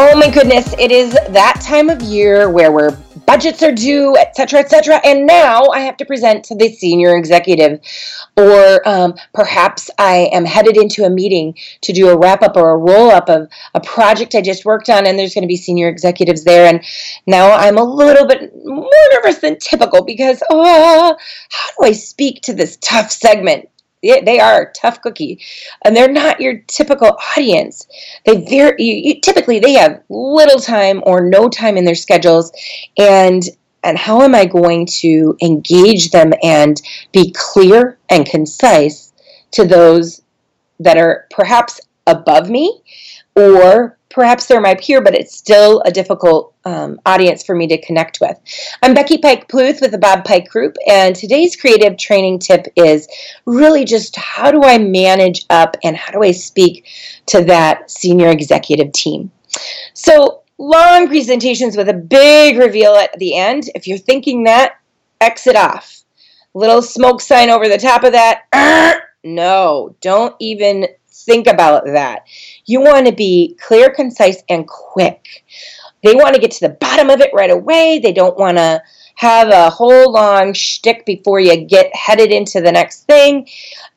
Oh my goodness, it is that time of year where we're budgets are due, etc., etc. And now I have to present to the senior executive, or um, perhaps I am headed into a meeting to do a wrap up or a roll up of a project I just worked on, and there's going to be senior executives there. And now I'm a little bit more nervous than typical because, oh, how do I speak to this tough segment? They are a tough cookie. And they're not your typical audience. They very you, you, typically they have little time or no time in their schedules. And and how am i going to engage them and be clear and concise to those that are perhaps above me or perhaps they're my peer, but it's still a difficult um, audience for me to connect with. I'm Becky Pike Pluth with the Bob Pike Group, and today's creative training tip is really just how do I manage up and how do I speak to that senior executive team. So, long presentations with a big reveal at the end. If you're thinking that, exit off. Little smoke sign over the top of that. No, don't even think about that. You want to be clear, concise, and quick. They want to get to the bottom of it right away. They don't want to have a whole long shtick before you get headed into the next thing.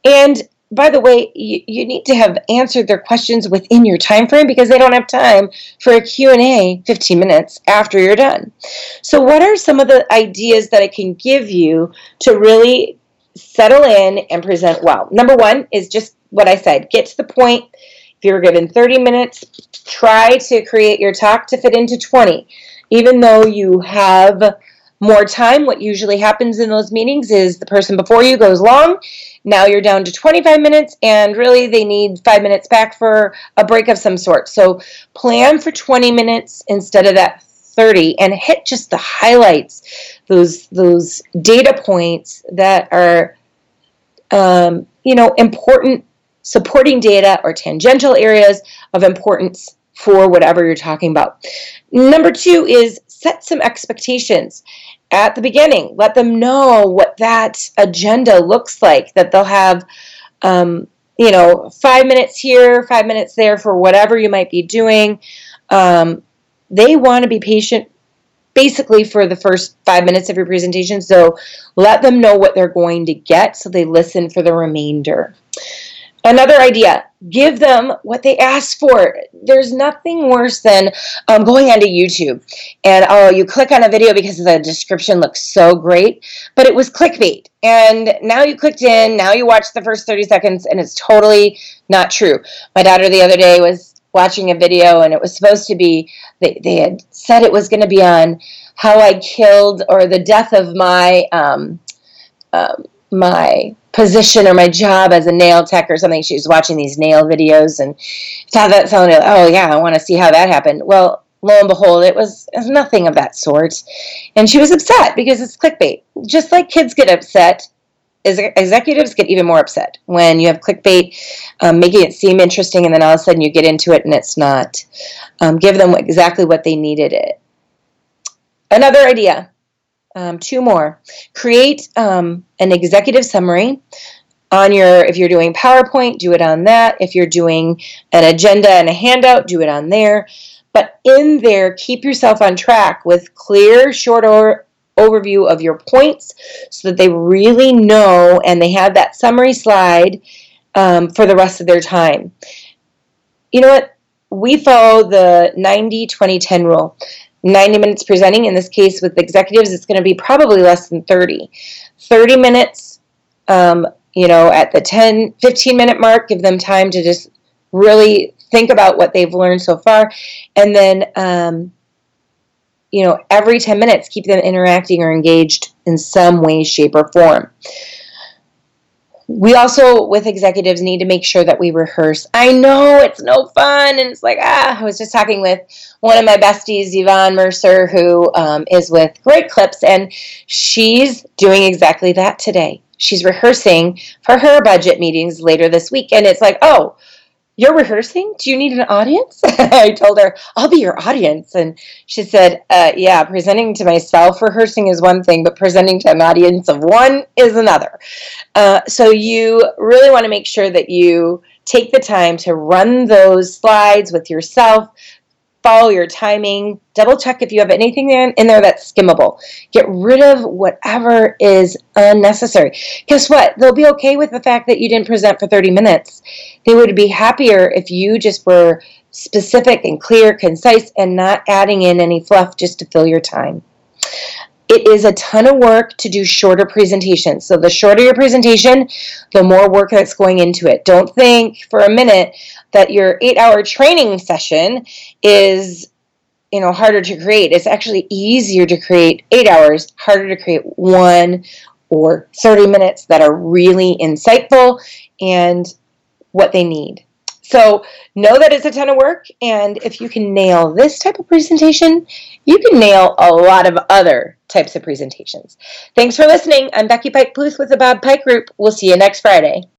And by the way, you, you need to have answered their questions within your time frame because they don't have time for a Q&A 15 minutes after you're done. So what are some of the ideas that I can give you to really settle in and present well? Number one is just what I said. Get to the point. If you're given 30 minutes, try to create your talk to fit into 20. Even though you have more time, what usually happens in those meetings is the person before you goes long. Now you're down to 25 minutes, and really they need five minutes back for a break of some sort. So plan for 20 minutes instead of that 30 and hit just the highlights, those, those data points that are um, you know, important supporting data or tangential areas of importance for whatever you're talking about. Number two is set some expectations at the beginning. Let them know what that agenda looks like, that they'll have, um, you know, five minutes here, five minutes there for whatever you might be doing. Um, they want to be patient basically for the first five minutes of your presentation. So let them know what they're going to get so they listen for the remainder. Another idea, give them what they ask for. There's nothing worse than um, going onto YouTube and oh, you click on a video because the description looks so great, but it was clickbait. And now you clicked in, now you watch the first 30 seconds, and it's totally not true. My daughter the other day was watching a video and it was supposed to be they, they had said it was going to be on how i killed or the death of my um, um, my position or my job as a nail tech or something she was watching these nail videos and thought that sounded oh yeah i want to see how that happened well lo and behold it was, it was nothing of that sort and she was upset because it's clickbait just like kids get upset executives get even more upset when you have clickbait um, making it seem interesting and then all of a sudden you get into it and it's not. Um, give them exactly what they needed it. Another idea, um, two more. Create um, an executive summary on your, if you're doing PowerPoint, do it on that. If you're doing an agenda and a handout, do it on there. But in there, keep yourself on track with clear, short or overview of your points so that they really know and they have that summary slide um, for the rest of their time. You know what? We follow the 90 20 10 rule. 90 minutes presenting, in this case with executives, it's going to be probably less than 30. 30 minutes, um, you know, at the 10, 15 minute mark, give them time to just really think about what they've learned so far. And then um, you know, every 10 minutes, keep them interacting or engaged in some way, shape, or form. We also, with executives, need to make sure that we rehearse. I know it's no fun, and it's like, ah, I was just talking with one of my besties, Yvonne Mercer, who um, is with Great Clips, and she's doing exactly that today. She's rehearsing for her budget meetings later this week, and it's like, oh, you're rehearsing? Do you need an audience? I told her, I'll be your audience. And she said, uh, Yeah, presenting to myself, rehearsing is one thing, but presenting to an audience of one is another. Uh, so you really want to make sure that you take the time to run those slides with yourself, follow your timing. Double check if you have anything in there that's skimmable. Get rid of whatever is unnecessary. Guess what? They'll be okay with the fact that you didn't present for 30 minutes. They would be happier if you just were specific and clear, concise, and not adding in any fluff just to fill your time. It is a ton of work to do shorter presentations. So the shorter your presentation, the more work that's going into it. Don't think for a minute that your eight hour training session is you know harder to create. It's actually easier to create eight hours, harder to create one or 30 minutes that are really insightful and what they need. So know that it's a ton of work, and if you can nail this type of presentation, you can nail a lot of other types of presentations. Thanks for listening. I'm Becky Pike Pluth with the Bob Pike Group. We'll see you next Friday.